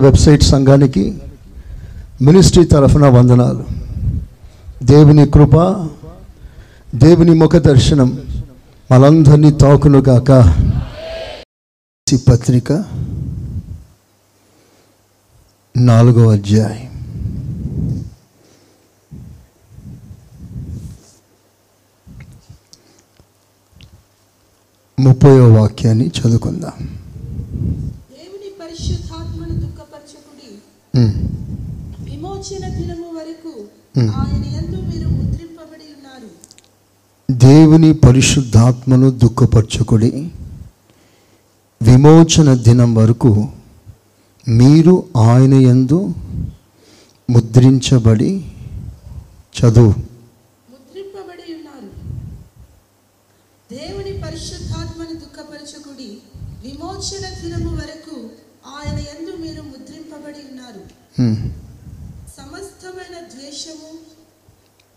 Website సంఘానికి ministry తరఫున వందనాలు. దేవుని కృప దేవుని ముఖ దర్శనం మనందరినీ తాకునుగాక. ఈ పత్రిక నాలుగో అధ్యాయం. ముప్పయో వాక్యాన్ని చదువుకుందాం దేవుని పరిశుద్ధాత్మను దుఃఖపరచకుడి ఉమ్. విమోచన దినము వరకు. ఆయన యందు మీరు ముద్రింపబడి ఉన్నారు. దేవుని పరిశుద్ధాత్మను దుఃఖపరచుకుడి విమోచన దినం వరకు మీరు ఆయన యందు ముద్రించబడి చదువు ముద్రింపబడి ఉన్నారు దేవుని పరిశుద్ధాత్మను దుఃఖపరచకుడి విమోచన దినము వరకు ఆయన యందు మీరు ముద్రింపబడి ఉన్నారు హ్మ్. సమస్తమైన ద్వేషము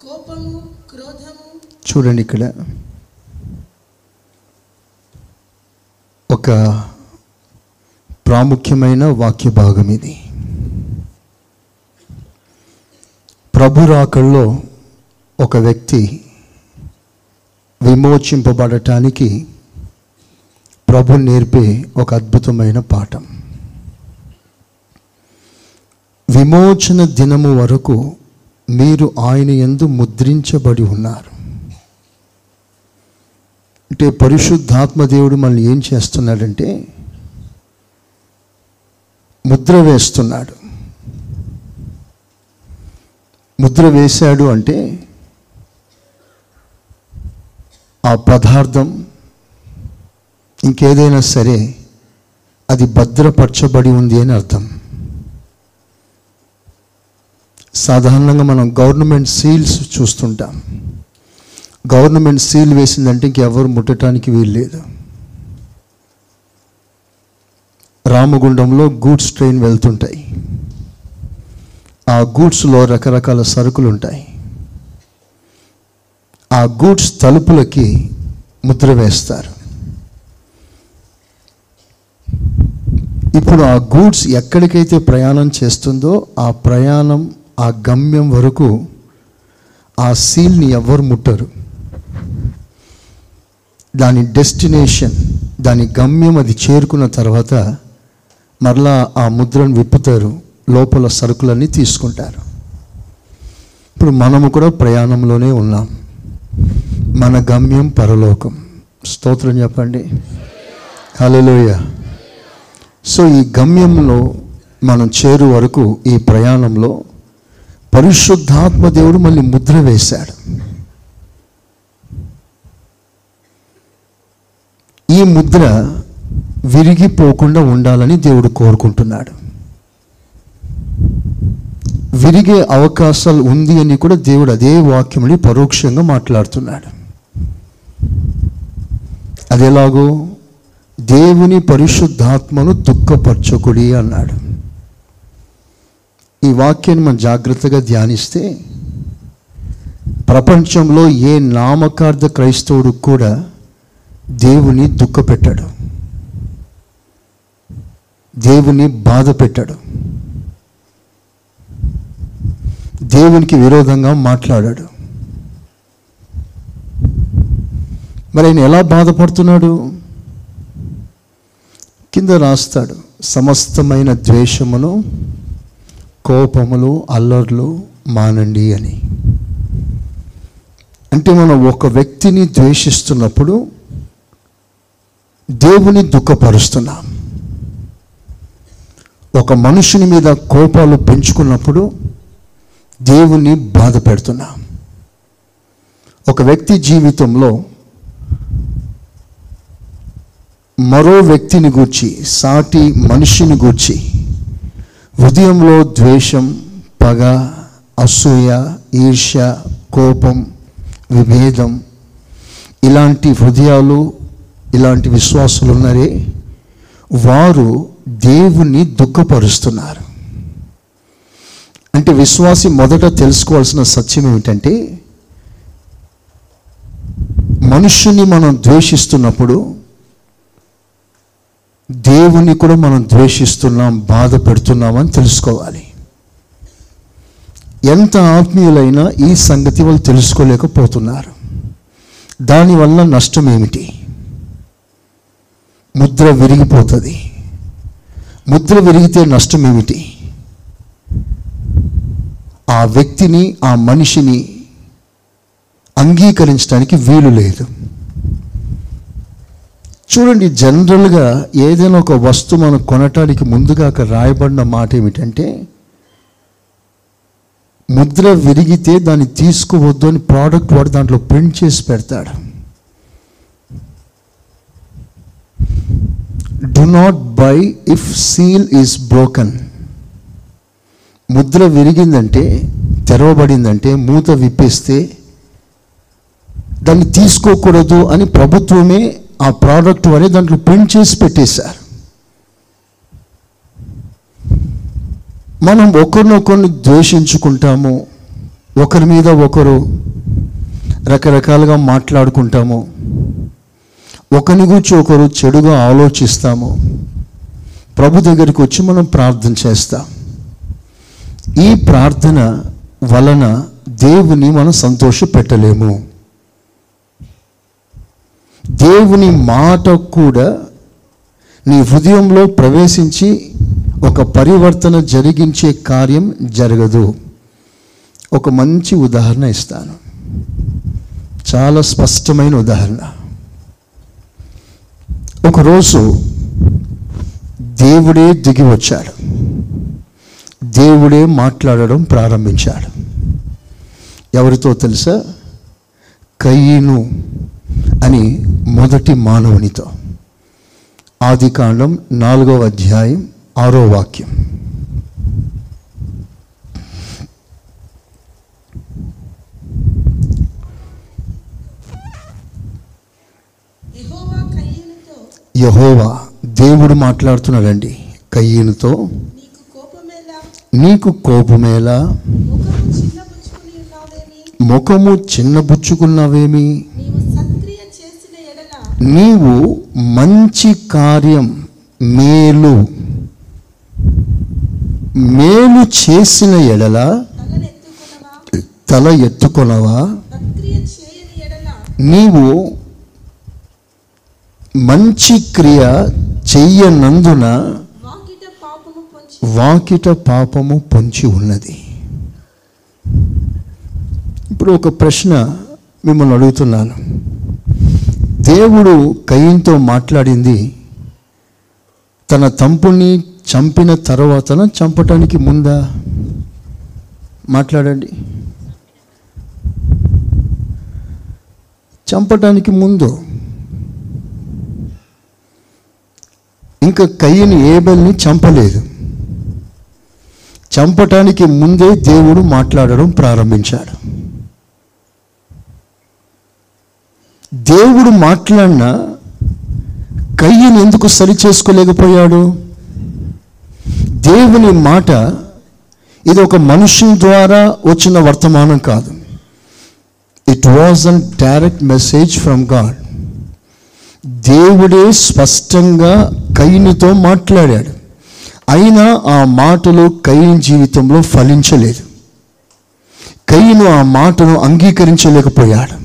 కోపము క్రోధము. చూడండి ఇక్కడ. ఒక ప్రాముఖ్యమైన వాక్య భాగం ఇది. ప్రభు రాకల్లో ఒక వ్యక్తి విమోచింపబడటానికి ప్రభు నేర్పే ఒక అద్భుతమైన పాఠం. విమోచన దినము వరకు మీరు ఆయన ఎందు ముద్రించబడి ఉన్నారు. అంటే పరిశుద్ధాత్మ దేవుడు మనల్ని ఏం చేస్తున్నాడంటే ముద్ర వేస్తున్నాడు. ముద్ర వేశాడు అంటే ఆ పదార్థం ఇంకేదైనా సరే అది భద్రపరచబడి ఉంది అని అర్థం. సాధారణంగా మనం గవర్నమెంట్ సీల్స్ చూస్తుంటాం. గవర్నమెంట్ సీల్ వేసిందంటే ఇంకెవరు ముట్టడానికి వీలు లేదు రామగుండంలో గూడ్స్ ట్రైన్ వెళ్తుంటాయి. ఆ గూడ్స్లో రకరకాల సరుకులు ఉంటాయి ఆ గూడ్స్ తలుపులకి ముద్ర వేస్తారు. ఇప్పుడు ఆ గూడ్స్ ఎక్కడికైతే ప్రయాణం చేస్తుందో ఆ ప్రయాణం ఆ గమ్యం వరకు ఆ సీల్ని ఎవ్వరు ముట్టరు. దాని డెస్టినేషన్ దాని గమ్యం అది చేరుకున్న తర్వాత మరలా ఆ ముద్రను విప్పుతారు లోపల సరుకులన్నీ తీసుకుంటారు. ఇప్పుడు మనము కూడా ప్రయాణంలోనే ఉన్నాం. మన గమ్యం పరలోకం. స్తోత్రం చెప్పండి. హలోయ సో ఈ గమ్యంలో మనం చేరు వరకు ఈ ప్రయాణంలో పరిశుద్ధాత్మ దేవుడు మళ్ళీ ముద్ర వేశాడు. ఈ ముద్ర విరిగిపోకుండా ఉండాలని దేవుడు కోరుకుంటున్నాడు. విరిగే అవకాశాలు ఉంది అని కూడా దేవుడు అదే వాక్యముని పరోక్షంగా మాట్లాడుతున్నాడు. అదేలాగో దేవుని పరిశుద్ధాత్మను దుఃఖపరచకుడి అన్నాడు. ఈ వాక్యాన్ని మనం జాగ్రత్తగా ధ్యానిస్తే ప్రపంచంలో ఏ నామకార్థ క్రైస్తవుడు కూడా దేవుని దుఃఖపెట్టాడు. దేవుని బాధ పెట్టాడు దేవునికి విరోధంగా మాట్లాడాడు. మరి ఆయన ఎలా బాధపడుతున్నాడు? కింద రాస్తాడు సమస్తమైన ద్వేషమును కోపములు అల్లర్లు మానండి అని. అంటే మనం ఒక వ్యక్తిని ద్వేషిస్తున్నప్పుడు దేవుని దుఃఖపరుస్తున్నాం. ఒక మనుషుని మీద కోపాలు పెంచుకున్నప్పుడు దేవుని బాధ పెడుతున్నాం. ఒక వ్యక్తి జీవితంలో మరో వ్యక్తిని గూర్చి సాటి మనిషిని గూర్చి హృదయంలో ద్వేషం పగ అసూయ ఈర్ష్య కోపం విభేదం ఇలాంటి హృదయాలు ఇలాంటి విశ్వాసులు ఉన్నారే వారు దేవుణ్ణి దుఃఖపరుస్తున్నారు. అంటే విశ్వాసి మొదట తెలుసుకోవాల్సిన సత్యం ఏమిటంటే మనుష్యుని మనం ద్వేషిస్తున్నప్పుడు దేవుని కూడా మనం ద్వేషిస్తున్నాం బాధ పెడుతున్నామని తెలుసుకోవాలి. ఎంత ఆత్మీయులైనా ఈ సంగతి వాళ్ళు తెలుసుకోలేకపోతున్నారు. దానివల్ల నష్టం ఏమిటి? ముద్ర విరిగిపోతుంది. ముద్ర విరిగితే నష్టం ఏమిటి? ఆ వ్యక్తిని ఆ మనిషిని అంగీకరించడానికి వీలు లేదు. చూడండి జనరల్గా ఏదైనా ఒక వస్తువు మనం కొనటానికి ముందుగా అక్కడ రాయబడిన మాట ఏమిటంటే ముద్ర విరిగితే దాన్ని తీసుకోవద్దు అని ప్రోడక్ట్ వాడు దాంట్లో ప్రింట్ చేసి పెడతాడు. Do not buy if seal is broken Mudra విరిగిందంటే తెరవబడిందంటే మూత విప్పేస్తే దాన్ని తీసుకోకూడదు అని ప్రభుత్వమే ఆ ప్రోడక్ట్ వరే దాంట్లో ప్రింట్ చేసి పెట్టేశారు. మనం ఒకరినొకరిని ద్వేషించుకుంటాము ఒకరి మీద ఒకరు రకరకాలుగా మాట్లాడుకుంటాము ఒకరిని గురించి ఒకరు చెడుగా ఆలోచిస్తాము ప్రభు దగ్గరికి వచ్చి మనం ప్రార్థన చేస్తాం. ఈ ప్రార్థన వలన దేవుని మనం సంతోష పెట్టలేము దేవుని మాట కూడా నీ హృదయంలో ప్రవేశించి ఒక పరివర్తన జరిగించే కార్యం జరగదు. ఒక మంచి ఉదాహరణ ఇస్తాను. చాలా స్పష్టమైన ఉదాహరణ. ఒకరోజు దేవుడే దిగి వచ్చాడు. దేవుడే మాట్లాడడం ప్రారంభించాడు. ఎవరితో తెలుసా? కయ్యను అని మొదటి మానవునితో. ఆది కాండం నాలుగవ అధ్యాయం ఆరో వాక్యం. యెహోవా దేవుడు మాట్లాడుతున్నాడండి. కయ్యనుతో నీకు కోపమేలా? ముఖము చిన్నబుచ్చుకున్నావేమి నీవు సత్క్రియ చేసిన ఎడల నీవు మంచి కార్యం మేలు. మేలు చేసిన ఎడల తల ఎత్తుకొనవా? నీవు మంచి క్రియ చెయ్యనందున వాకిట పాపము పొంచి ఉన్నది. ఇప్పుడు ఒక ప్రశ్న మిమ్మల్ని అడుగుతున్నాను. దేవుడు కయ్యంతో మాట్లాడింది తన తంపుని చంపిన తర్వాతన చంపటానికి ముందా? మాట్లాడండి. చంపటానికి ముందు ఇంకా కయ్యని ఏబెల్ని చంపలేదు. చంపటానికి ముందే దేవుడు మాట్లాడడం ప్రారంభించాడు. దేవుడు మాట్లాడిన కయ్యను ఎందుకు సరి చేసుకోలేకపోయాడు? దేవుని మాట ఇది ఒక మనుషుని ద్వారా వచ్చిన వర్తమానం కాదు. It was an direct message from God దేవుడే స్పష్టంగా కయ్యనితో మాట్లాడాడు. అయినా ఆ మాటలు కయ్యని జీవితంలో ఫలించలేదు. కయ్యను ఆ మాటను అంగీకరించలేకపోయాడు.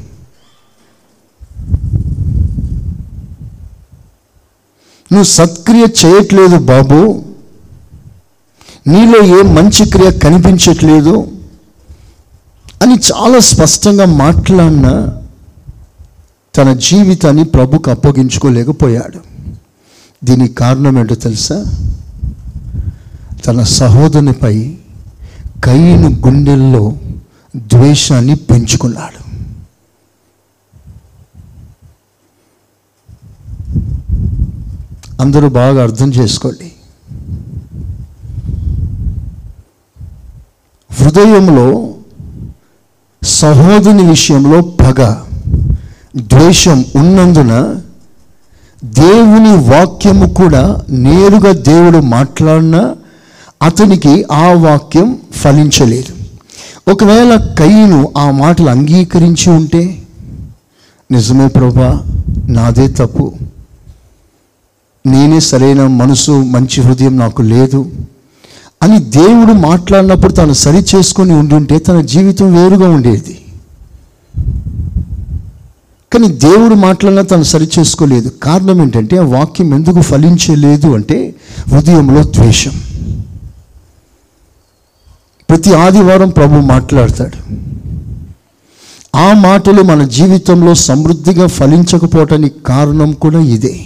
నువ్వు సత్క్రియ చేయట్లేదు బాబు. నీలో ఏ మంచి క్రియ కనిపించట్లేదు అని చాలా స్పష్టంగా మాట్లాడిన తన జీవితాన్ని ప్రభుకు అప్పగించుకోలేకపోయాడు. దీనికి కారణం ఏంటో తెలుసా? తన సహోదరునిపై కయ్యను గుండెల్లో ద్వేషాన్ని పెంచుకున్నాడు. అందరూ బాగా అర్థం చేసుకోండి. హృదయంలో సహోదరుని విషయంలో పగ ద్వేషం ఉన్నందున దేవుని వాక్యము కూడా నేరుగా దేవుడు మాట్లాడినా అతనికి ఆ వాక్యం ఫలించలేదు. ఒకవేళ కయ్యను ఆ మాటలు అంగీకరించి ఉంటే నిజమే ప్రభా నాదే తప్పు. నేనే సరైన మనసు మంచి హృదయం నాకు లేదు అని దేవుడు మాట్లాడినప్పుడు తను సరి చేసుకొని ఉండుంటే తన జీవితం వేరుగా ఉండేది. కానీ దేవుడు మాట్లాడినా తను సరి చేసుకోలేదు. కారణం ఏంటంటే ఆ వాక్యం ఎందుకు ఫలించలేదు అంటే హృదయంలో ద్వేషం. ప్రతి ఆదివారం ప్రభు మాట్లాడతాడు. ఆ మాటలు మన జీవితంలో సమృద్ధిగా ఫలించకపోవటానికి కారణం కూడా ఇదే.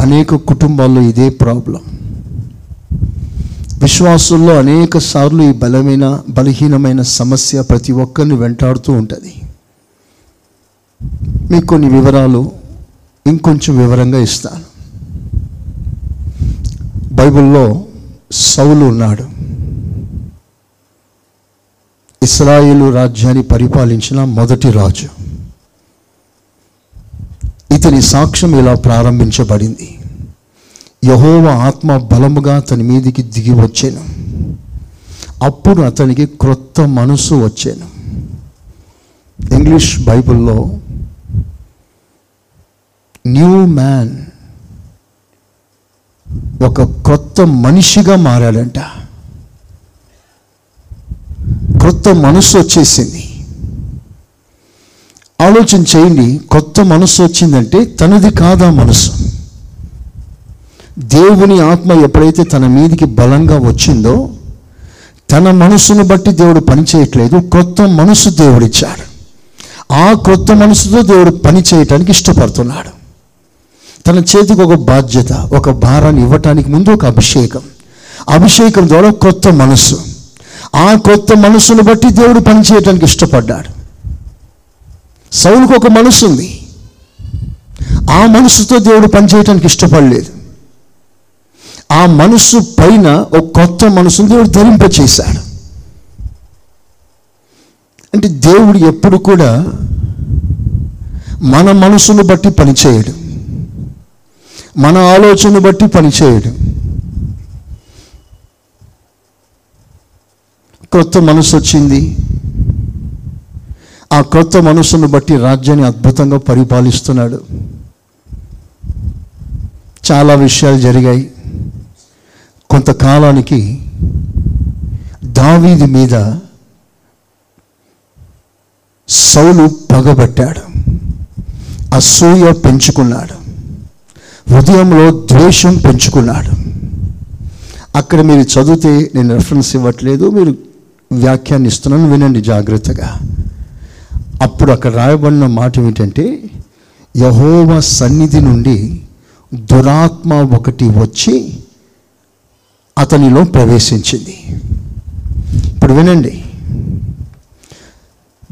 అనేక కుటుంబాల్లో ఇదే ప్రాబ్లం. విశ్వాసుల్లో అనేక సార్లు ఈ బలమైన బలహీనమైన సమస్య ప్రతి ఒక్కరిని వెంటాడుతూ ఉంటుంది. మీకు కొన్ని వివరాలు ఇంకొంచెం వివరంగా ఇస్తాను. బైబిల్లో సౌలు ఉన్నాడు. ఇస్రాయేలు రాజ్యాన్ని పరిపాలించిన మొదటి రాజు. ఇతని సాక్ష్యం ఇలా ప్రారంభించబడింది. యహోవ ఆత్మ బలముగా అతని మీదికి దిగి వచ్చాను. అప్పుడు అతనికి క్రొత్త మనసు వచ్చాను. ఇంగ్లీష్ బైబిల్లో న్యూ మ్యాన్ ఒక కొత్త మనిషిగా మారాడంట. క్రొత్త మనసు వచ్చేసింది. ఆలోచన చేయండి కొత్త మనసు వచ్చిందంటే తనది కాదా మనసు దేవుని ఆత్మ ఎప్పుడైతే తన మీదికి బలంగా వచ్చిందో తన మనసును బట్టి దేవుడు పని చేయట్లేదు కొత్త మనసు దేవుడిచ్చాడు. ఆ కొత్త మనసుతో దేవుడు పని చేయటానికి ఇష్టపడుతున్నాడు. తన చేతికి ఒక బాధ్యత ఒక భారాన్ని ఇవ్వటానికి ముందు ఒక అభిషేకం. అభిషేకం ద్వారా కొత్త మనసు ఆ కొత్త మనసును బట్టి దేవుడు పని చేయటానికి ఇష్టపడ్డాడు. సౌలుకు ఒక మనసు ఉంది. ఆ మనసుతో దేవుడు పనిచేయటానికి ఇష్టపడలేదు. ఆ మనసు పైన ఒక కొత్త మనసును దేవుడు ధరింపచేశాడు. అంటే దేవుడు ఎప్పుడు కూడా మన మనసును బట్టి పనిచేయడు. మన ఆలోచన బట్టి పనిచేయడు. కొత్త మనసు వచ్చింది. ఆ కొత్త మనసును బట్టి రాజ్యాన్ని అద్భుతంగా పరిపాలిస్తున్నాడు. చాలా విషయాలు జరిగాయి. కొంతకాలానికి దావీది మీద సౌలు పగబట్టాడు. అసూయ పెంచుకున్నాడు. హృదయంలో ద్వేషం పెంచుకున్నాడు. అక్కడ మీరు చదివితే నేను రెఫరెన్స్ ఇవ్వట్లేదు. మీరు వ్యాఖ్యాన్ని ఇస్తున్నాను వినండి జాగ్రత్తగా. అప్పుడు అక్కడ రాయబడిన మాట ఏమిటంటే యహోవ సన్నిధి నుండి దురాత్మ ఒకటి వచ్చి అతనిలో ప్రవేశించింది. ఇప్పుడు వినండి.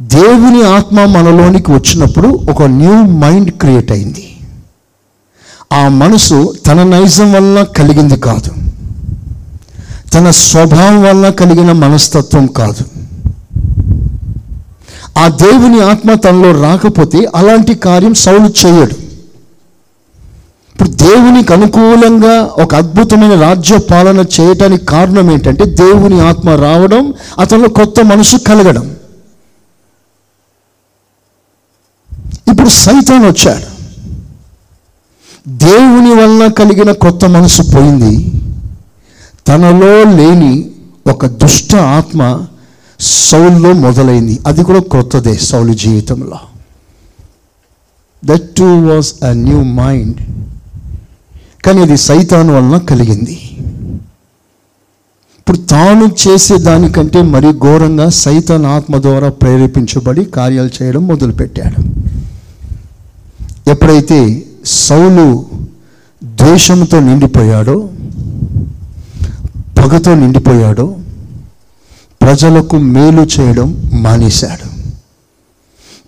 దేవుని ఆత్మ మనలోనికి వచ్చినప్పుడు ఒక న్యూ మైండ్ క్రియేట్ అయింది. ఆ మనసు తన నైజం వల్ల కలిగింది కాదు. తన స్వభావం వల్ల కలిగిన మనస్తత్వం కాదు. ఆ దేవుని ఆత్మ తనలో రాకపోతే అలాంటి కార్యం సౌలు చేయడు. ఇప్పుడు దేవునికి అనుకూలంగా ఒక అద్భుతమైన రాజ్య పాలన చేయటానికి కారణం ఏంటంటే దేవుని ఆత్మ రావడం అతనిలో కొత్త మనసు కలగడం. ఇప్పుడు సైతాన్ వచ్చాడు. దేవుని వల్ల కలిగిన కొత్త మనసు పోయింది. తనలో లేని ఒక దుష్ట ఆత్మ సౌల్లో మొదలైంది. అది కూడా కొత్తదే సౌలు జీవితంలో. That too was a new mind కానీ అది సైతాన్ వలన కలిగింది. ఇప్పుడు తాను చేసే దానికంటే మరి ఘోరంగా సైతాన్ ఆత్మ ద్వారా ప్రేరేపించబడి కార్యాలు చేయడం మొదలుపెట్టాడు. ఎప్పుడైతే సౌలు ద్వేషంతో నిండిపోయాడో పగతో నిండిపోయాడో ప్రజలకు మేలు చేయడం మానేశాడు.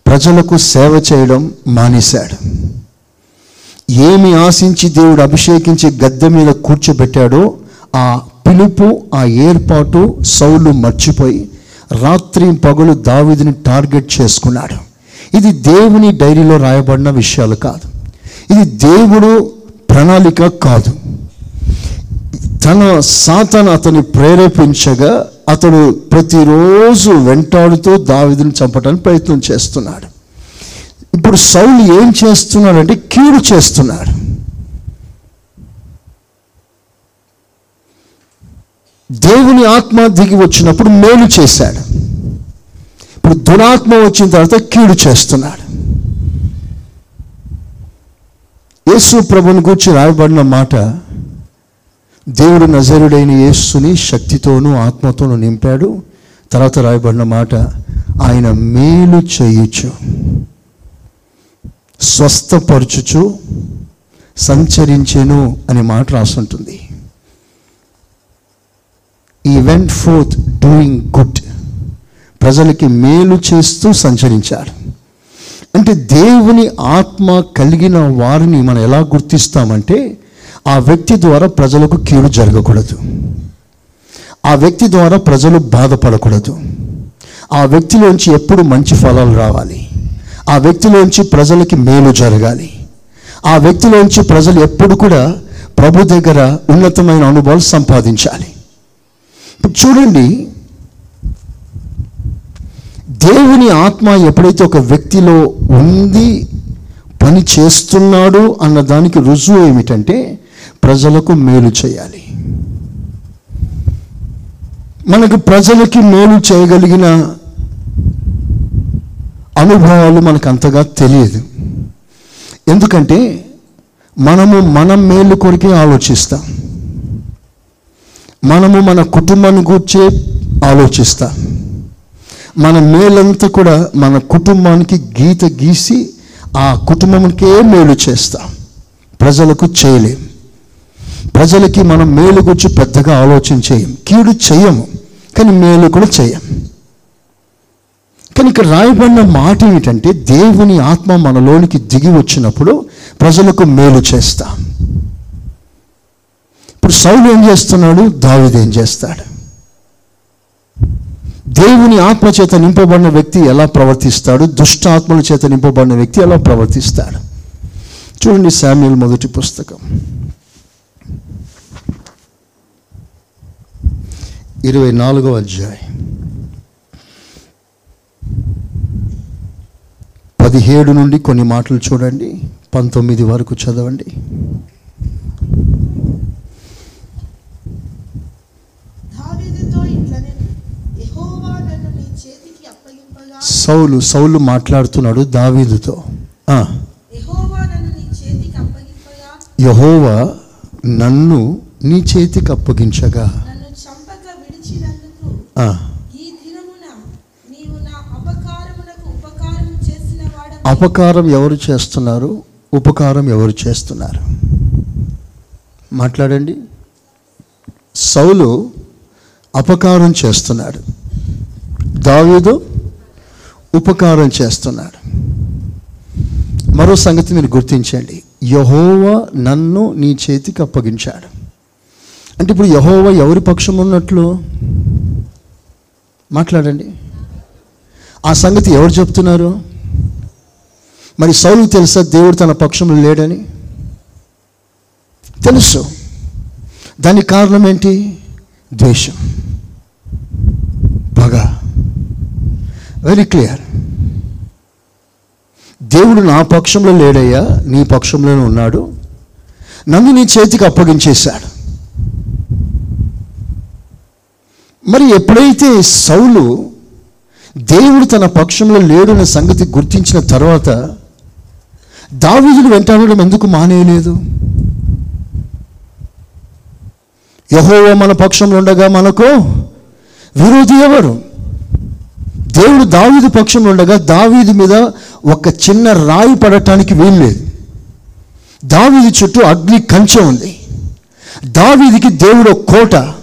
ప్రజలకు సేవ చేయడం మానేశాడు. ఏమి ఆశించి దేవుడు అభిషేకించి గద్దె మీద కూర్చోబెట్టాడో ఆ పిలుపు ఆ ఏర్పాటు సౌలు మర్చిపోయి రాత్రి పగలు దావిదిని టార్గెట్ చేసుకున్నాడు. ఇది దేవుని డైరీలో రాయబడిన విషయాలు కాదు. ఇది దేవుడు ప్రణాళిక కాదు. తన సాతన్ అతని ప్రేరేపించగా అతడు ప్రతిరోజు వెంటాడుతూ దావిదిని చంపడానికి ప్రయత్నం చేస్తున్నాడు. ఇప్పుడు సౌలు ఏం చేస్తున్నాడంటే కీడు చేస్తున్నాడు. దేవుని ఆత్మ దిగి వచ్చినప్పుడు మేలు చేశాడు. ఇప్పుడు దురాత్మ వచ్చిన తర్వాత కీడు చేస్తున్నాడు. యేసు ప్రభుని గురించి రాయబడిన మాట దేవుడు నజరుడైన యేసుని శక్తితోనూ ఆత్మతోనూ నింపాడు. తర్వాత రాయబడిన మాట ఆయన మేలు చేయుచు స్వస్థపరచుచు సంచరించెను అనే మాట రాసుంటుంది. ఈ వెంట్ ఫోర్త్ డూయింగ్ గుడ్ ప్రజలకి మేలు చేస్తూ సంచరించాడు. అంటే దేవుని ఆత్మ కలిగిన వారిని మనం ఎలా గుర్తిస్తామంటే ఆ వ్యక్తి ద్వారా ప్రజలకు కీడు జరగకూడదు. ఆ వ్యక్తి ద్వారా ప్రజలు బాధపడకూడదు. ఆ వ్యక్తిలోంచి ఎప్పుడు మంచి ఫలాలు రావాలి. ఆ వ్యక్తిలోంచి ప్రజలకి మేలు జరగాలి. ఆ వ్యక్తిలోంచి ప్రజలు ఎప్పుడు కూడా ప్రభు దగ్గర ఉన్నతమైన అనుభవాలు సంపాదించాలి. ఇప్పుడు చూడండి దేవుని ఆత్మ ఎప్పుడైతే ఒక వ్యక్తిలో ఉంది పని చేస్తున్నాడు అన్న దానికి రుజువు ఏమిటంటే ప్రజలకు మేలు చేయాలి. మనకు ప్రజలకి మేలు చేయగలిగిన అనుభవాలు మనకు అంతగా తెలియదు. ఎందుకంటే మనము మన మేలు కొరికే ఆలోచిస్తాం. మనము మన కుటుంబాన్ని కూర్చే ఆలోచిస్తాం. మన మేలంతా కూడా మన కుటుంబానికి గీత గీసి ఆ కుటుంబంకే మేలు చేస్తాం. ప్రజలకు చేయలేం. ప్రజలకి మనం మేలు గురించి పెద్దగా ఆలోచన చేయం. కీడు చేయము కానీ మేలు కూడా చేయం. కానీ ఇక్కడ రాయబడిన మాట ఏమిటంటే దేవుని ఆత్మ మనలోనికి దిగి వచ్చినప్పుడు ప్రజలకు మేలు చేస్తాం. ఇప్పుడు సౌలు ఏం చేస్తున్నాడు? దావిది ఏం చేస్తాడు? దేవుని ఆత్మ చేత నింపబడిన వ్యక్తి ఎలా ప్రవర్తిస్తాడు? దుష్ట ఆత్మల చేత నింపబడిన వ్యక్తి ఎలా ప్రవర్తిస్తాడు? చూడండి శామ్యుల్ మొదటి పుస్తకం. ఇరవై నాలుగో అధ్యాయం. పదిహేడు నుండి కొన్ని మాటలు చూడండి పంతొమ్మిది వరకు చదవండి. సౌలు సౌలు మాట్లాడుతున్నాడు దావీదుతో. యెహోవా నన్ను నీ చేతికి అప్పగించగా నన్ను చంపక విడిచినందుకు ఆ, ఈ దినమున నీవు నా అపకారమునకు ఉపకారం చేసిన వాడ అపకారం ఎవరు చేస్తున్నారు? ఉపకారం ఎవరు చేస్తున్నారు? మాట్లాడండి. సౌలు అపకారం చేస్తున్నాడు. దావీదు ఉపకారం చేస్తున్నాడు. మరో సంగతి మీరు గుర్తించండి. యహోవా నన్ను నీ చేతికి అప్పగించాడు. అంటే ఇప్పుడు యహోవా ఎవరి పక్షం ఉన్నట్లు మాట్లాడండి. ఆ సంగతి ఎవరు చెప్తున్నారు? మరి సౌలు తెలుసా దేవుడు తన పక్షంలో లేడని? తెలుసు. దానికి కారణం ఏంటి? ద్వేషం. పగ వెరీ క్లియర్ దేవుడు నా పక్షంలో లేడయ్యా నీ పక్షంలోనే ఉన్నాడు. నన్ను నీ చేతికి అప్పగించేశాడు. మరి ఎప్పుడైతే సౌలు దేవుడు తన పక్షంలో లేడన్న సంగతి గుర్తించిన తర్వాత దావీదులు వెంటాడడం ఎందుకు మానేయలేదు? యహోవా మన పక్షంలో ఉండగా మనకు విరోధి ఎవరు? దేవుడు దావీదు పక్షంలో ఉండగా దావీదు మీద ఒక చిన్న రాయి పడటానికి వీల్లేదు. దావీదు చుట్టూ అగ్ని కంచె ఉంది. దావీదికి దేవుడు కోట.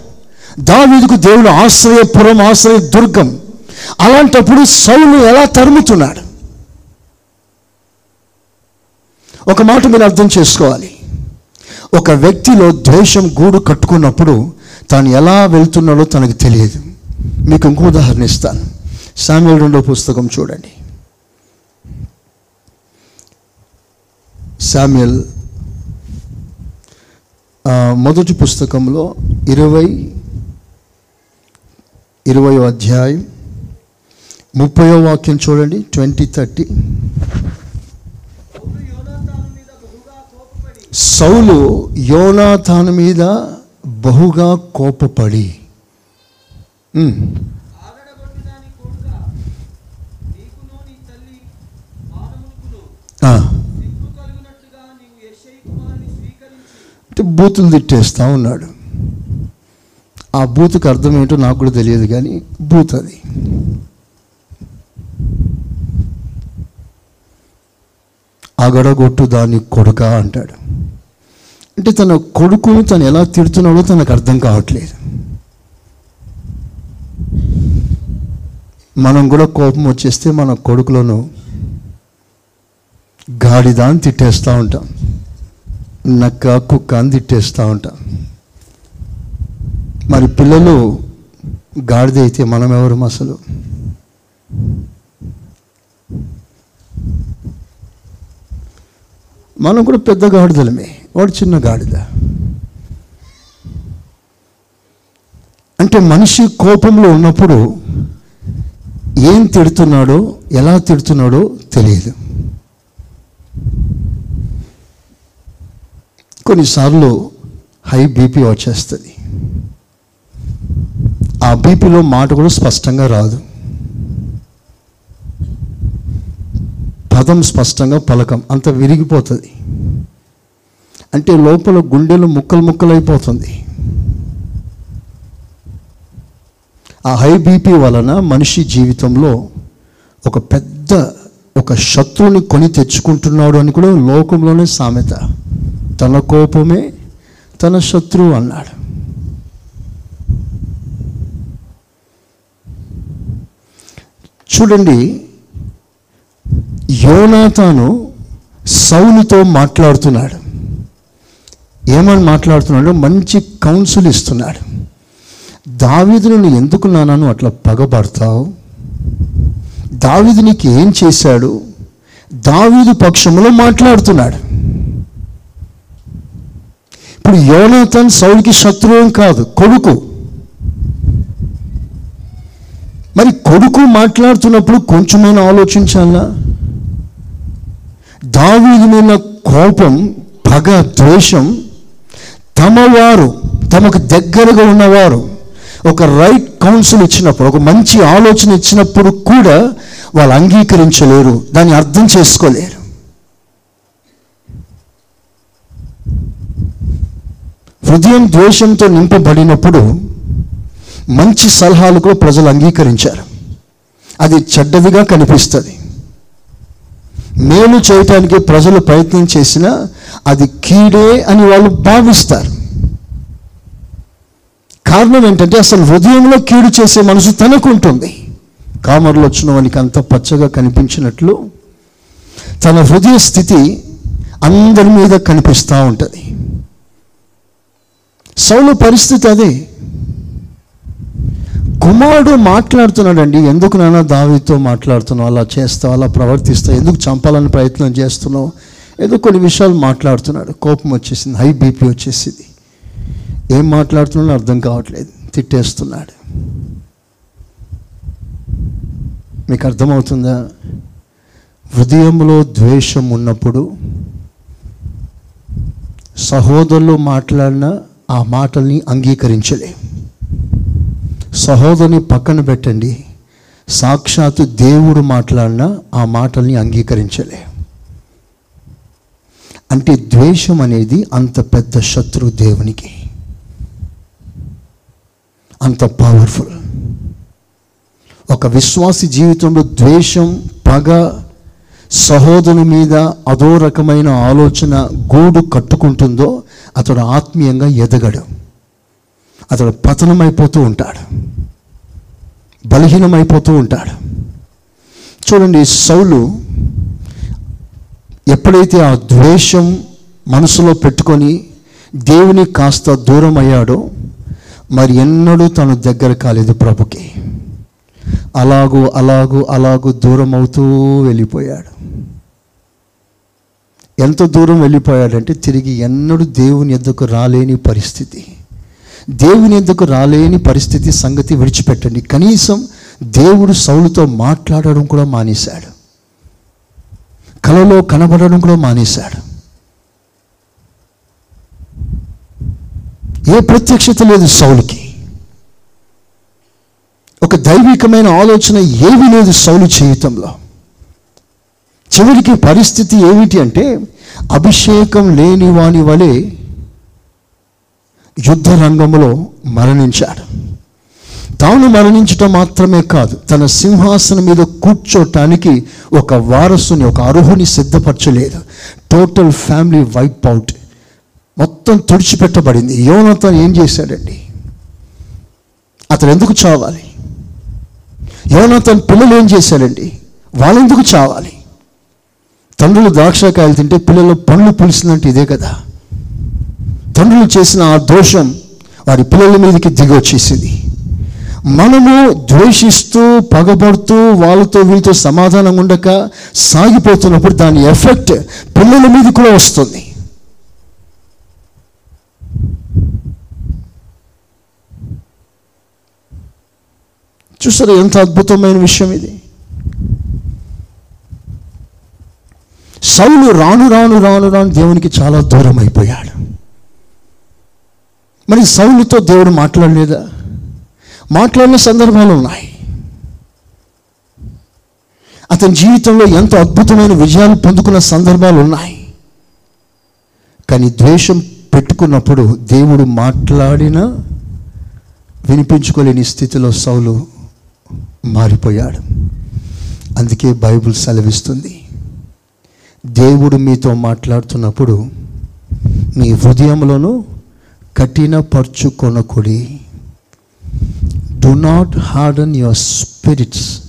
దావీదుకు దేవుడు ఆశ్రయపురం ఆశ్రయ దుర్గం. అలాంటప్పుడు సౌలు ఎలా తరుముతున్నాడు? ఒక మాట మీరు అర్థం చేసుకోవాలి. ఒక వ్యక్తిలో ద్వేషం గూడు కట్టుకున్నప్పుడు తాను ఎలా వెళ్తున్నాడో తనకు తెలియదు. మీకు ఇంకో ఉదాహరణ ఇస్తాను. సామ్యుల్ రెండో పుస్తకం చూడండి. సామ్యుల్ మొదటి పుస్తకంలో ఇరవై ఇరవై అధ్యాయం ముప్పయో వాక్యం చూడండి ట్వంటీ థర్టీ. సౌలు యోనాథాను మీద బహుగా కోపపడి అంటే బూతులు తిట్టేస్తా ఉన్నాడు. ఆ బూత్కి అర్థం ఏంటో నాకు కూడా తెలియదు కానీ బూత్ అది. అగడగొట్టు దాన్ని కొడుక అంటాడు. అంటే తన కొడుకును తను ఎలా తిడుతున్నాడో తనకు అర్థం కావట్లేదు. మనం కూడా కోపం వచ్చేస్తే మన కొడుకులను గాడిద అని తిట్టేస్తూ ఉంటాం. నక్క కుక్క అని తిట్టేస్తూ ఉంటాం. మరి పిల్లలు గాడిద అయితే మనం ఎవరు అసలు? మనం కూడా పెద్ద గాడిదలమే. వాడు చిన్న గాడిద. అంటే మనిషి కోపంలో ఉన్నప్పుడు ఏం తిడుతున్నాడో ఎలా తిడుతున్నాడో తెలియదు. కొన్నిసార్లు హై బీపీ వచ్చేస్తుంది. ఆ బీపీలో మాట కూడా స్పష్టంగా రాదు. పదం స్పష్టంగా పలకం అంత విరిగిపోతుంది. అంటే లోపల గుండెలు ముక్కలు ముక్కలు అయిపోతుంది ఆ హై బీపీ వలన మనిషి జీవితంలో ఒక పెద్ద ఒక శత్రువుని కొని తెచ్చుకుంటున్నాడు అని కూడా లోకంలోనే సామెత. తన కోపమే తన శత్రువు అన్నాడు. చూడండి యోనాతాను సౌలుతో మాట్లాడుతున్నాడు. ఏమని మాట్లాడుతున్నాడు? మంచి కౌన్సిల్ ఇస్తున్నాడు. దావీదును ఎందుకు నాన్నను అట్లా పగబడతావు? దావీదు నీకు ఏం చేశాడు? దావీదు పక్షంలో మాట్లాడుతున్నాడు. ఇప్పుడు యోనాథన్ సౌలికి శత్రువు కాదు కొడుకు. మరి కొడుకు మాట్లాడుతున్నప్పుడు కొంచెమైనా ఆలోచించాలా? దావీదు మీద కోపం పగ ద్వేషం తమ వారు తమకు దగ్గరగా ఉన్నవారు ఒక రైట్ కౌన్సిల్ ఇచ్చినప్పుడు ఒక మంచి ఆలోచన ఇచ్చినప్పుడు కూడా వాళ్ళు అంగీకరించలేరు దాన్ని అర్థం చేసుకోలేరు. హృదయం ద్వేషంతో నింపబడినప్పుడు మంచి సలహాలు కూడా ప్రజలు అంగీకరించారు. అది చెడ్డదిగా కనిపిస్తుంది. మేలు చేయటానికి ప్రజలు ప్రయత్నం చేసినా అది కీడే అని వాళ్ళు భావిస్తారు. కారణం ఏంటంటే అసలు హృదయంలో కీడు చేసే మనసు తనకు ఉంటుంది కామర్లు వచ్చిన వానికి అంత పచ్చగా కనిపించినట్లు తన హృదయ స్థితి అందరి మీద కనిపిస్తూ ఉంటుంది. సౌలు పరిస్థితి అదే. కుమారుడు మాట్లాడుతున్నాడండి. ఎందుకు నాన్న దావితో మాట్లాడుతున్నావు? అలా చేస్తావు అలా ప్రవర్తిస్తావు? ఎందుకు చంపాలని ప్రయత్నం చేస్తున్నావు? ఏదో కొన్ని విషయాలు మాట్లాడుతున్నాడు. కోపం వచ్చేసింది హై బీపీ వచ్చేసింది. ఏం మాట్లాడుతున్నాడో అర్థం కావట్లేదు. తిట్టేస్తున్నాడు. మీకు అర్థమవుతుందా? హృదయంలో ద్వేషం ఉన్నప్పుడు సహోదరులు మాట్లాడిన ఆ మాటల్ని అంగీకరించలే సహోదరుని పక్కన పెట్టండి. సాక్షాత్తు దేవుడు మాట్లాడిన ఆ మాటల్ని అంగీకరించలే. అంటే ద్వేషం అనేది అంత పెద్ద శత్రు దేవునికి. అంత పవర్ఫుల్ ఒక విశ్వాసి జీవితంలో ద్వేషం పగ సహోదరుని మీద అదో రకమైన ఆలోచన గూడు కట్టుకుంటుందో అతడు ఆత్మీయంగా ఎదగడు. అతడు పతనమైపోతూ ఉంటాడు. బలహీనమైపోతూ ఉంటాడు. చూడండి సౌలు ఎప్పుడైతే ఆ ద్వేషం మనసులో పెట్టుకొని దేవుని కాస్త దూరం అయ్యాడో మరి ఎన్నడూ తను దగ్గర కాలేదు ప్రభుకి. అలాగూ అలాగూ అలాగూ దూరం అవుతూ వెళ్ళిపోయాడు. ఎంత దూరం వెళ్ళిపోయాడంటే తిరిగి ఎన్నడూ దేవుని ఎద్దకు రాలేని పరిస్థితి. దేవుని ఎందుకు రాలేని పరిస్థితి సంగతి విడిచిపెట్టండి. కనీసం దేవుడు సౌలుతో మాట్లాడడం కూడా మానేశాడు. కలలో కనబడడం కూడా మానేశాడు. ఏ ప్రత్యక్షత లేదు సౌలుకి. ఒక దైవికమైన ఆలోచన ఏమీ లేదు సౌలు జీవితంలో. చివరికి పరిస్థితి ఏమిటి అంటే అభిషేకం లేని వాని వలె యుద్ధ రంగంలో మరణించాడు. తాను మరణించటం మాత్రమే కాదు తన సింహాసనం మీద కూర్చోటానికి ఒక వారసుని ఒక అర్హుని సిద్ధపరచలేదు. టోటల్ ఫ్యామిలీ వైప్ అవుట్ మొత్తం తుడిచిపెట్టబడింది. యోనతను ఏం చేశాడండి? అతను ఎందుకు చావాలి? యోనతన్ పిల్లలు ఏం చేశాడండి? వాళ్ళెందుకు చావాలి? తండ్రులు ద్రాక్షకాయలు తింటే పిల్లలు పండ్లు పులిసిందంటే ఇదే కదా. తండ్రులు చేసిన ఆ దోషం వారి పిల్లల మీదకి దిగి వచ్చేసింది. మనము ద్వేషిస్తూ పగబడుతూ వాళ్ళతో వీళ్ళతో సమాధానం ఉండక సాగిపోతున్నప్పుడు దాని ఎఫెక్ట్ పిల్లల మీద కూడా వస్తుంది. చూసారా ఎంత అద్భుతమైన విషయం ఇది? సౌలు రాను రాను రాను రాను దేవునికి చాలా దూరం అయిపోయాడు. మరి సౌలుతో దేవుడు మాట్లాడలేదా? మాట్లాడిన సందర్భాలు ఉన్నాయి. అతని జీవితంలో ఎంతో అద్భుతమైన విజయాలు పొందుకున్న సందర్భాలు ఉన్నాయి. కానీ ద్వేషం పెట్టుకున్నప్పుడు దేవుడు మాట్లాడిన వినిపించుకోలేని స్థితిలో సౌలు మారిపోయాడు. అందుకే బైబిల్ సెలవిస్తుంది. దేవుడు మీతో మాట్లాడుతున్నప్పుడు మీ హృదయంలోనూ కఠినపరుచుకొనకుడి do not harden your spirits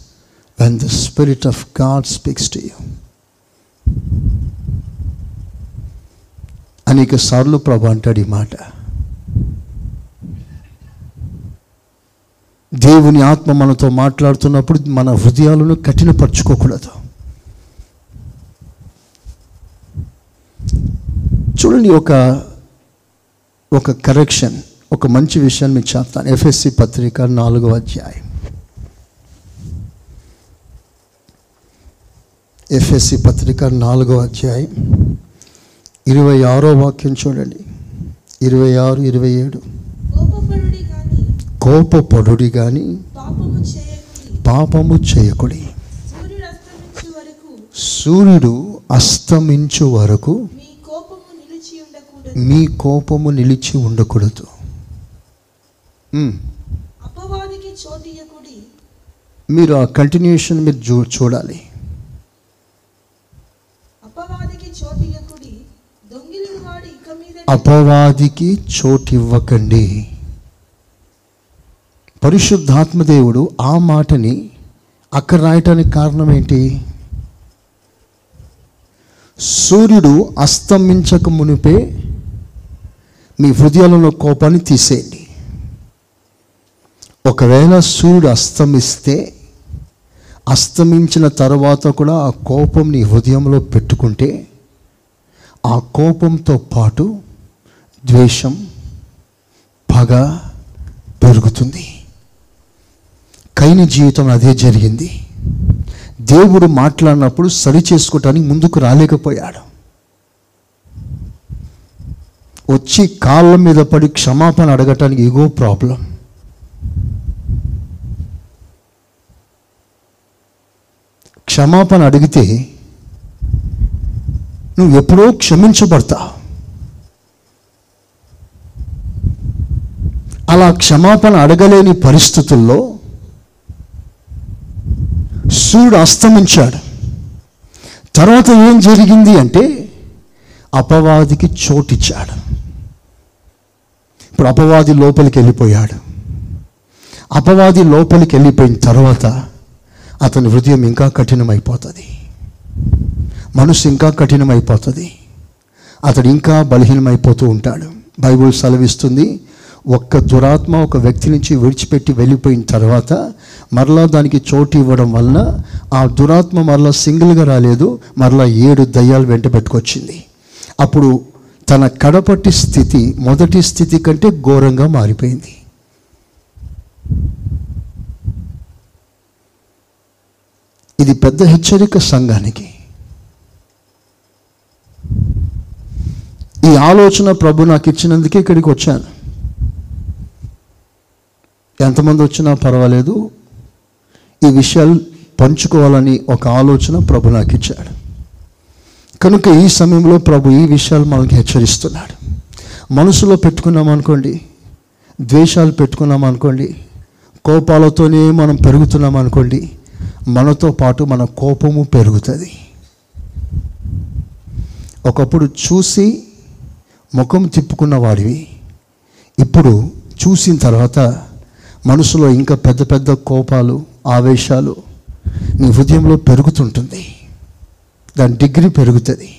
when the spirit of God speaks to you అనేక సార్లు ప్రభు అంటాడు ఈ మాట. దేవుని ఆత్మ మనతో మాట్లాడుతున్నప్పుడు మన హృదయాలను కఠినపరచుకోకూడదు. చూడండి ఒక ఒక కరెక్షన్ ఒక మంచి విషయాన్ని మీకు చెప్తాను. ఎఫ్ఎస్సి పత్రిక నాలుగో అధ్యాయం. ఎఫ్ఎస్సి పత్రిక నాలుగో అధ్యాయం. ఇరవై ఆరో వాక్యం చూడండి. ఇరవై ఆరు ఇరవై ఏడు. కోపపడుడి కానీ పాపము చేయకుడి. సూర్యుడు అస్తమించు వరకు మీ కోపము నిలిచి ఉండకూడదు. మీరు ఆ కంటిన్యూషన్ మీరు చూ చూడాలి. అపవాదికి అపవాదికి చోటివ్వకండి. పరిశుద్ధాత్మదేవుడు ఆ మాటని అక్కడ రాయటానికి కారణం ఏంటి? సూర్యుడు అస్తమించక మునిపే మీ హృదయాలలో కోపాన్ని తీసేయండి. ఒకవేళ సూర్యుడు అస్తమిస్తే అస్తమించిన తర్వాత కూడా ఆ కోపం నీ హృదయంలో పెట్టుకుంటే ఆ కోపంతో పాటు ద్వేషం పగ పెరుగుతుంది. కైని జీవితం అదే జరిగింది. దేవుడు మాట్లాడినప్పుడు సరి చేసుకోవటానికి ముందుకు రాలేకపోయాడు. వచ్చి కాళ్ళ మీద పడి క్షమాపణ అడగటానికి ఇగో ప్రాబ్లం క్షమాపణ అడిగితే నువ్వు ఎప్పుడో క్షమించబడతావు అలా క్షమాపణ అడగలేని పరిస్థితుల్లో సూర్యుడు అస్తమించాడు. తర్వాత ఏం జరిగింది అంటే అపవాదికి చోటిచ్చాడు. ఇప్పుడు అపవాది లోపలికి వెళ్ళిపోయాడు. అపవాది లోపలికి వెళ్ళిపోయిన తర్వాత అతని హృదయం ఇంకా కఠినమైపోతుంది. మనసు ఇంకా కఠినమైపోతుంది. అతడు ఇంకా బలహీనమైపోతూ ఉంటాడు. బైబుల్ సెలవిస్తుంది ఒక్క దురాత్మ ఒక వ్యక్తి నుంచి విడిచిపెట్టి వెళ్ళిపోయిన తర్వాత మరలా దానికి చోటు ఇవ్వడం వలన ఆ దురాత్మ మరలా సింగిల్గా రాలేదు మరలా ఏడు దయ్యాలు వెంట పెట్టుకొచ్చింది. అప్పుడు తన కడపటి స్థితి మొదటి స్థితి కంటే ఘోరంగా మారిపోయింది. ఇది పెద్ద హెచ్చరిక సంఘానికి. ఈ ఆలోచన ప్రభు నాకు ఇచ్చినందుకే ఇక్కడికి వచ్చాను. ఎంతమంది వచ్చినా పర్వాలేదు. ఈ విషయాలు పంచుకోవాలని ఒక ఆలోచన ప్రభు నాకు ఇచ్చాడు. కనుక ఈ సమయంలో ప్రభు ఈ విషయాలు మనకి హెచ్చరిస్తున్నాడు. మనసులో పెట్టుకున్నాం అనుకోండి ద్వేషాలు పెట్టుకున్నాం అనుకోండి కోపాలతోనే మనం పెరుగుతున్నాం అనుకోండి మనతో పాటు మన కోపము పెరుగుతుంది. ఒకప్పుడు చూసి ముఖం తిప్పుకున్న వాడివి. ఇప్పుడు చూసిన తర్వాత మనసులో ఇంకా పెద్ద పెద్ద కోపాలు ఆవేశాలు నీ హృదయంలో పెరుగుతుంటుంది. దాని డిగ్రీ పెరుగుతుంది.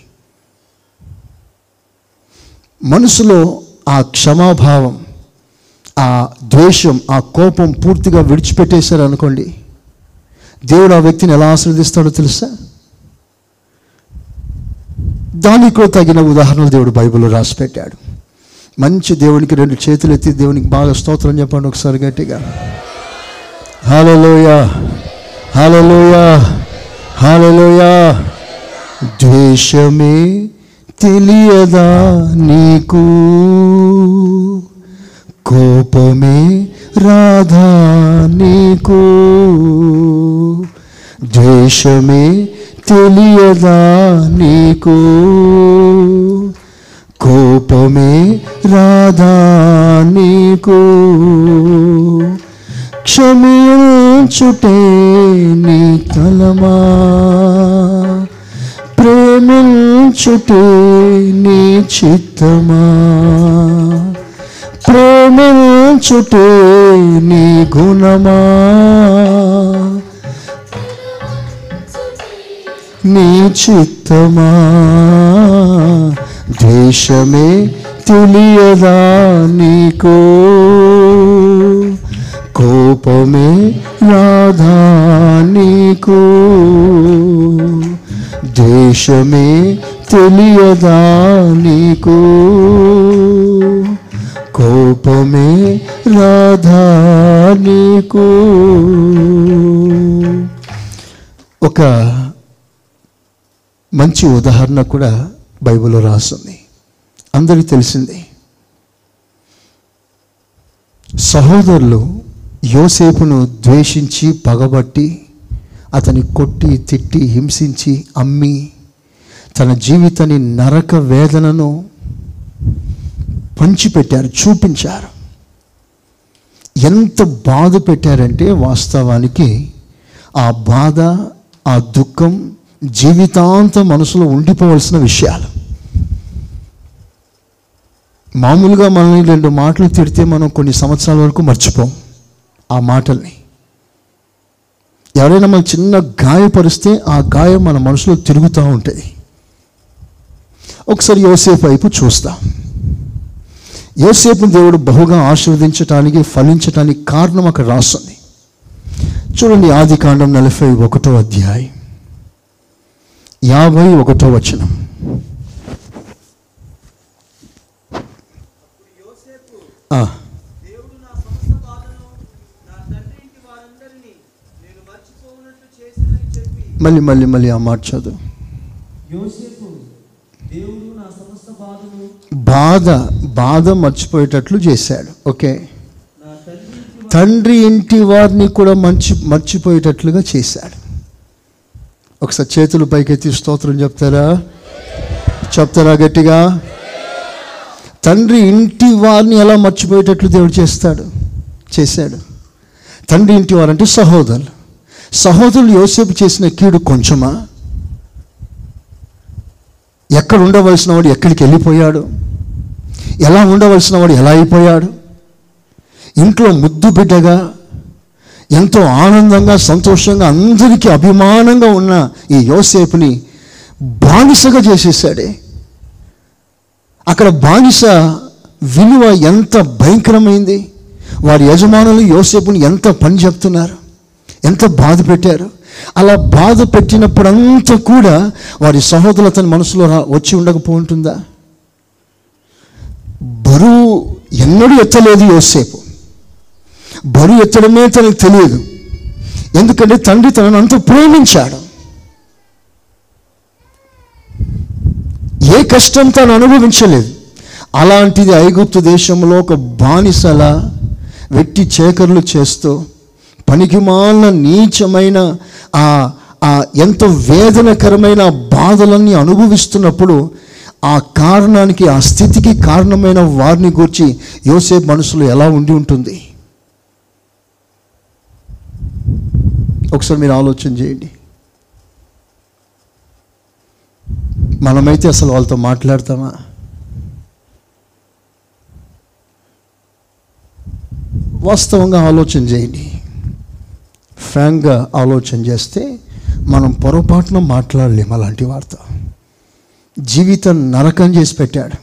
మనసులో ఆ క్షమాభావం ఆ ద్వేషం ఆ కోపం పూర్తిగా విడిచిపెట్టేశారు అనుకోండి దేవుడు ఆ వ్యక్తిని ఎలా ఆశీర్వదిస్తాడో తెలుసా? దానికి తగిన ఉదాహరణలు దేవుడు బైబిల్లో రాసి పెట్టాడు. మంచి దేవునికి రెండు చేతులు ఎత్తి దేవునికి బాగా స్తోత్రం చెప్పండి ఒకసారి గట్టిగా. హాలలోయ హాలలోయ హాలలోయ ద్వేషమే తెలియదా నీకు కోపమే రాధా నీకు ద్వేషమే తెలియదా నీకు కోపమే రాధా నీకు క్షమించుటే నీ తలమా ప్రేమించుటే నీ చిత్తమా ప్రేమించుటే నీ గుణమా నీ చిత్తమా ద్వేషమే తెలియదా నీకు కోపమే రాధా నీకు ద్వేషమే తెలియదా నీకు? కోపమే రాధా నీకు? ఒక మంచి ఉదాహరణ కూడా బైబిల్లో రాస్తుంది. అందరికీ తెలిసింది. సహోదరులు యోసేపును ద్వేషించి పగబట్టి అతని కొట్టి తిట్టి హింసించి అమ్మి తన జీవితాన్ని నరక వేదనను పంచిపెట్టారు చూపించారు. ఎంత బాధ పెట్టారంటే వాస్తవానికి ఆ బాధ ఆ దుఃఖం జీవితాంతం మనసులో ఉండిపోవలసిన విషయాలు. మామూలుగా మనల్ని రెండు మాటలు తిడితే మనం కొన్ని సంవత్సరాల వరకు మర్చిపోం ఆ మాటల్ని. ఎవరైనా మనం చిన్న గాయపరిస్తే ఆ గాయం మన మనసులో తిరుగుతూ ఉంటుంది ఒకసారి యోసేపు వైపు చూస్తాం. యోసేపు దేవుడు బహుగా ఆశీర్వదించటానికి ఫలించటానికి కారణం అక్కడ రాస్తుంది. చూడండి ఆది కాండం నలభై ఒకటో అధ్యాయం. యాభై ఒకటో వచనం. ఆ, దేవుడు నా సమస్త బాధను నా తండ్రి ఇంటి వారందరినీ నేను మర్చిపోనట్లు చేసినని చెప్పి మళ్ళీ మళ్ళీ మళ్ళీ ఆ మాట చదువు. బాధ బాధ మర్చిపోయేటట్లు చేశాడు. ఓకే? నా తండ్రి ఇంటి తండ్రి ఇంటి వారిని కూడా మంచి మర్చిపోయేటట్లుగా చేశాడు. ఒకసారి చేతులు పైకెత్తి స్తోత్రం చెప్తారా? చెప్తారా గట్టిగా? తండ్రి ఇంటి వారిని ఎలా మర్చిపోయేటట్లు దేవుడు చేస్తాడు? చేశాడు. తండ్రి ఇంటి వారంటే సహోదరులు. సహోదరులు యోసేపు చేసిన కీడు కొంచెమా? ఎక్కడ ఉండవలసిన వాడు ఎక్కడికి వెళ్ళిపోయాడు? ఎలా ఉండవలసిన వాడు ఎలా అయిపోయాడు? ఇంట్లో ముద్దు బిడ్డగా ఎంతో ఆనందంగా సంతోషంగా అందరికీ అభిమానంగా ఉన్న ఈ యోసేపుని బానిసగా చేసేసాడే అక్కడ బానిస విలువ ఎంత భయంకరమైంది. వారి యజమానులు యోసేపుని ఎంత పని చెప్తున్నారు? ఎంత బాధ పెట్టారు? అలా బాధ పెట్టినప్పుడంతా కూడా వారి సహోదరులు అతని మనసులో వచ్చి ఉండకపోతుందా బరువు ఎన్నడూ ఎత్తలేదు యోసేపు. బరువు ఎత్తడమే తనకు తెలియదు. ఎందుకంటే తండ్రి తనను అంత ప్రేమించాడు. ఏ కష్టం తాను అనుభవించలేదు. అలాంటిది ఐగుప్తు దేశంలో ఒక బానిసల వెట్టి చేకర్లు చేస్తూ పనికిమాలిన నీచమైన ఆ ఆ ఎంతో వేదనకరమైన బాధలన్నీ అనుభవిస్తున్నప్పుడు ఆ కారణానికి ఆ స్థితికి కారణమైన వారిని గురించి యోసేపు మనసులో ఎలా ఉండి ఉంటుంది? ఒకసారి మీరు ఆలోచన చేయండి. మనమైతే అసలు వాళ్ళతో మాట్లాడతామా? వాస్తవంగా ఆలోచన చేయండి. ఫ్రాంక్గా ఆలోచన చేస్తే మనం పొరపాటున మాట్లాడలేము అలాంటి వార్త. జీవితం నరకం చేసి పెట్టాడు.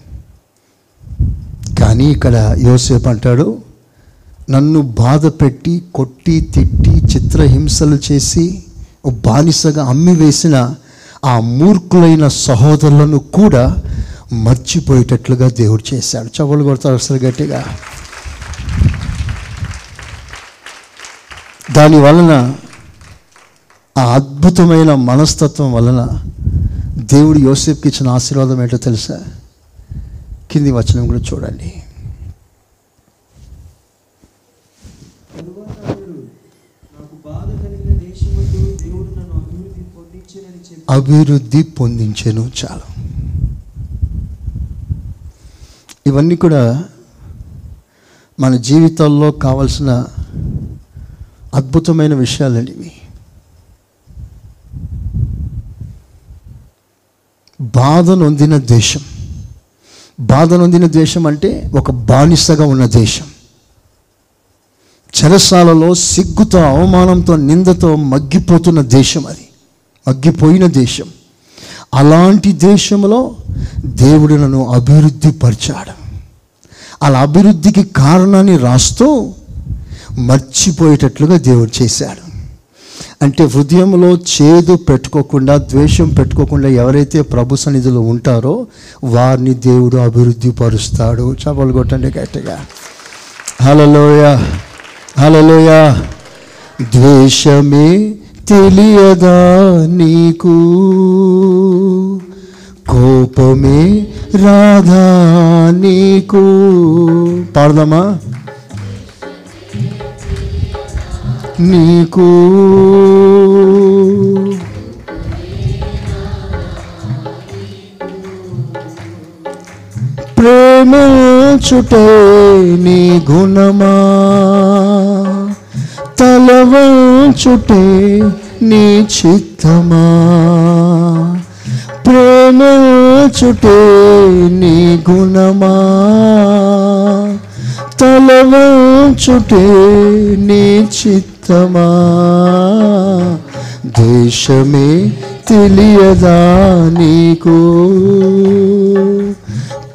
కానీ ఇక్కడ యోసేపు అంటాడు నన్ను బాధ పెట్టి కొట్టి తిట్టి చిత్రహింసలు చేసి ఓ బానిసగా అమ్మి వేసిన ఆ మూర్ఖులైన సహోదరులను కూడా మర్చిపోయేటట్లుగా దేవుడు చేశాడు. చవలు కొడతారు అసలు గట్టిగా. దాని వలన ఆ అద్భుతమైన మనస్తత్వం వలన దేవుడు యోసేఫ్కి ఇచ్చిన ఆశీర్వాదం ఏంటో తెలుసా? కింది వచనం కూడా చూడండి. అభివృద్ధి పొందించినని చాలా చాలు. ఇవన్నీ కూడా మన జీవితాల్లో కావలసిన అద్భుతమైన విషయాలండి ఇవి. బాధ నొందిన దేశం. బాధ నొందిన దేశం అంటే ఒక బానిసగా ఉన్న దేశం. చెరసాలలో సిగ్గుతో అవమానంతో నిందతో మగ్గిపోతున్న దేశం అది. మగ్గిపోయిన దేశం. అలాంటి దేశంలో దేవుడు నన్ను అభివృద్ధి పరిచాడు. అలా అభివృద్ధికి కారణాన్ని రాస్తూ మర్చిపోయేటట్లుగా దేవుడు చేశాడు. అంటే హృదయంలో చేదు పెట్టుకోకుండా ద్వేషం పెట్టుకోకుండా ఎవరైతే ప్రభు సన్నిధిలో ఉంటారో వారిని దేవుడు అభివృద్ధి పరుస్తాడు. చపలు కొట్టండి గట్టిగా. హలలోయ హలలోయ ద్వేషమే తెలియదా నీకు? కోపమే రాధా నీకు? పాడదామా? నీకు ప్రేమించుటే నీ గుణమా తలవంచుటే నీ చిత్తమా ప్రేమించుటే నీ గుణమా తలవంచుటే నీ చిత్తమా దేశమే తెలియదా నీకు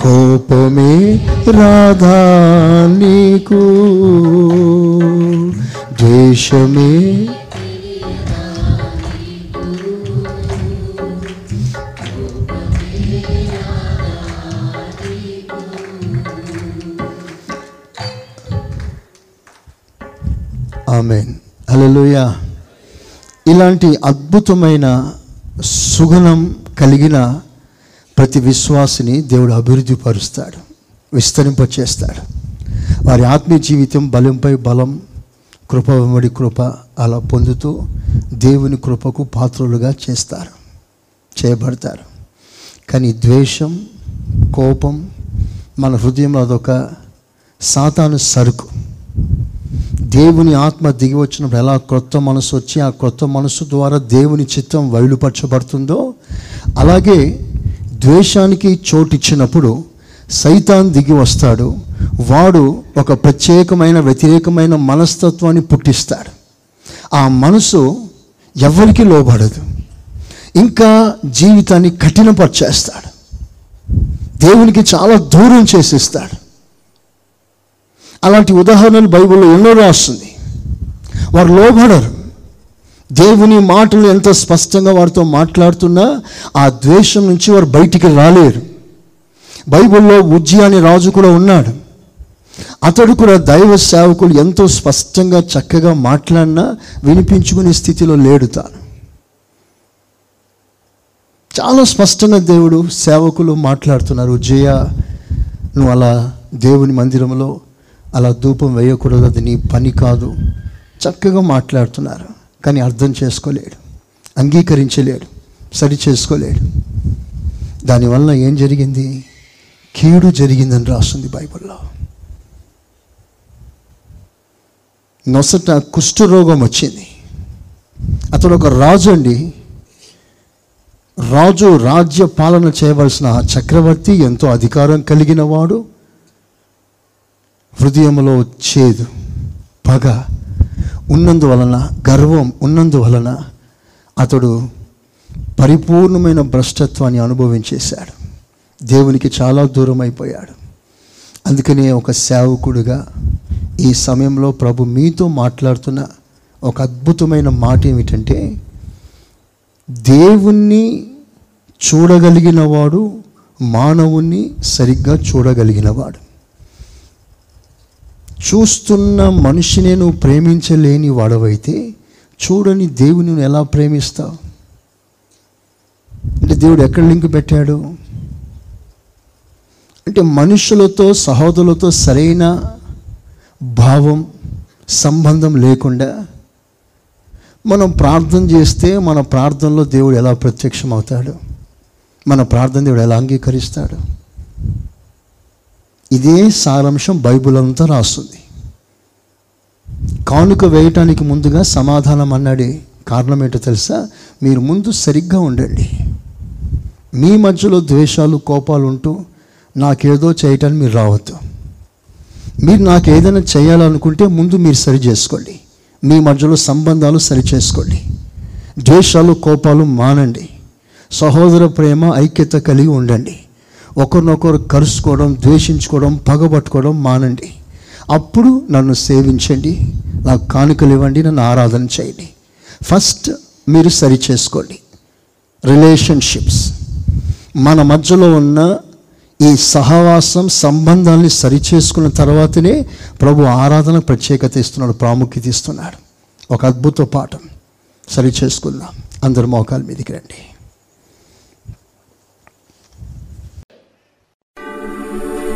కోపమే రాధా నీకు ద్వేషమే ఆమెన్ హల్లెలూయా. ఇలాంటి అద్భుతమైన సుగుణం కలిగిన ప్రతి విశ్వాసిని దేవుడు అభివృద్ధి పరుస్తాడు విస్తరింపచేస్తాడు. వారి ఆత్మీయ జీవితం బలంపై బలం కృప వెంబడి కృప అలా పొందుతూ దేవుని కృపకు పాత్రులుగా చేస్తారు చేయబడతారు. కానీ ద్వేషం కోపం మన హృదయంలో అదొక సాతాను సరుకు. దేవుని ఆత్మ దిగి వచ్చినప్పుడు ఎలా క్రొత్త మనసు వచ్చి ఆ క్రొత్త మనసు ద్వారా దేవుని చిత్తం వైలుపరచబడుతుందో అలాగే ద్వేషానికి చోటిచ్చినప్పుడు సైతాన్ దిగి వస్తాడు. వాడు ఒక ప్రత్యేకమైన వ్యతిరేకమైన మనస్తత్వాన్ని పుట్టిస్తాడు. ఆ మనసు ఎవరికి లోబడదు. ఇంకా జీవితాన్ని కఠినపరిచేస్తాడు. దేవునికి చాలా దూరం చేసేస్తాడు. అలాంటి ఉదాహరణలు బైబిల్లో ఎన్నో రాస్తుంది. వారు లోబడరు. దేవుని మాటలు ఎంత స్పష్టంగా వారితో మాట్లాడుతున్నా ఆ ద్వేషం నుంచి వారు బయటికి రాలేరు. బైబిల్లో ఉజ్జి అనే రాజు కూడా ఉన్నాడు. అతడు కూడా దైవ సేవకులు ఎంతో స్పష్టంగా చక్కగా మాట్లాడినా వినిపించుకునే స్థితిలో లేడు తాను. చాలా స్పష్టంగా దేవుడు సేవకులు మాట్లాడుతున్నారు. జయ నువ్వు అలా దేవుని మందిరంలో అలా ధూపం వేయకూడదు అది నీ పని కాదు. చక్కగా మాట్లాడుతున్నారు కానీ అర్థం చేసుకోలేడు అంగీకరించలేడు సరి చేసుకోలేడు. దానివల్ల ఏం జరిగింది? కీడు జరిగిందని రాస్తుంది బైబిల్లో. నొసట కుష్ఠరోగం వచ్చింది. అతడు ఒక రాజు అండి. రాజు రాజ్య పాలన చేయవలసిన చక్రవర్తి ఎంతో అధికారం కలిగిన వాడు. హృదయంలో చేదు పగ. ఉన్నందువలన గర్వం ఉన్నందువలన అతడు పరిపూర్ణమైన భ్రష్టత్వాన్ని అనుభవించేశాడు. దేవునికి చాలా దూరం అయిపోయాడు అందుకనే ఒక సేవకుడుగా ఈ సమయంలో ప్రభు మీతో మాట్లాడుతున్న ఒక అద్భుతమైన మాట ఏమిటంటే దేవుణ్ణి చూడగలిగిన వాడు మానవుణ్ణి సరిగ్గా చూడగలిగినవాడు. చూస్తున్న మనిషినే నువ్వు ప్రేమించలేని వాడవైతే చూడని దేవుని నువ్వు ఎలా ప్రేమిస్తావు? అంటే దేవుడు ఎక్కడ లింక్ పెట్టాడు? అంటే మనుషులతో సహోదరులతో సరైన భావం సంబంధం లేకుండా మనం ప్రార్థన చేస్తే మన ప్రార్థనలో దేవుడు ఎలా ప్రత్యక్షం అవుతాడు మన ప్రార్థన దేవుడు ఎలా అంగీకరిస్తాడు? ఇదే సారాంశం బైబిల్ అంతా రాస్తుంది. కానుక వేయటానికి ముందుగా సమాధానం అన్నాడే కారణం ఏంటో తెలుసా? మీరు ముందు సరిగ్గా ఉండండి. మీ మధ్యలో ద్వేషాలు కోపాలు ఉంటూ నాకేదో చేయటానికి మీరు రావద్దు. మీరు నాకు ఏదైనా చేయాలనుకుంటే ముందు మీరు సరి చేసుకోండి. మీ మధ్యలో సంబంధాలు సరి చేసుకోండి. ద్వేషాలు కోపాలు మానండి. సహోదర ప్రేమ ఐక్యత కలిగి ఉండండి. ఒకరినొకరు కరుసుకోవడం ద్వేషించుకోవడం పగబట్టుకోవడం మానండి. అప్పుడు నన్ను సేవించండి. నాకు కానుకలు ఇవ్వండి. నన్ను ఆరాధన చేయండి. ఫస్ట్ మీరు సరి చేసుకోండి. రిలేషన్షిప్స్. మన మధ్యలో ఉన్న ఈ సహవాసం సంబంధాన్ని సరిచేసుకున్న తర్వాతనే ప్రభు ఆరాధన ప్రత్యేకత ఇస్తున్నాడు ప్రాముఖ్యత ఇస్తున్నాడు. ఒక అద్భుత పాఠం. సరి చేసుకుందాం. అందరు మోకాల మీదకి రండి.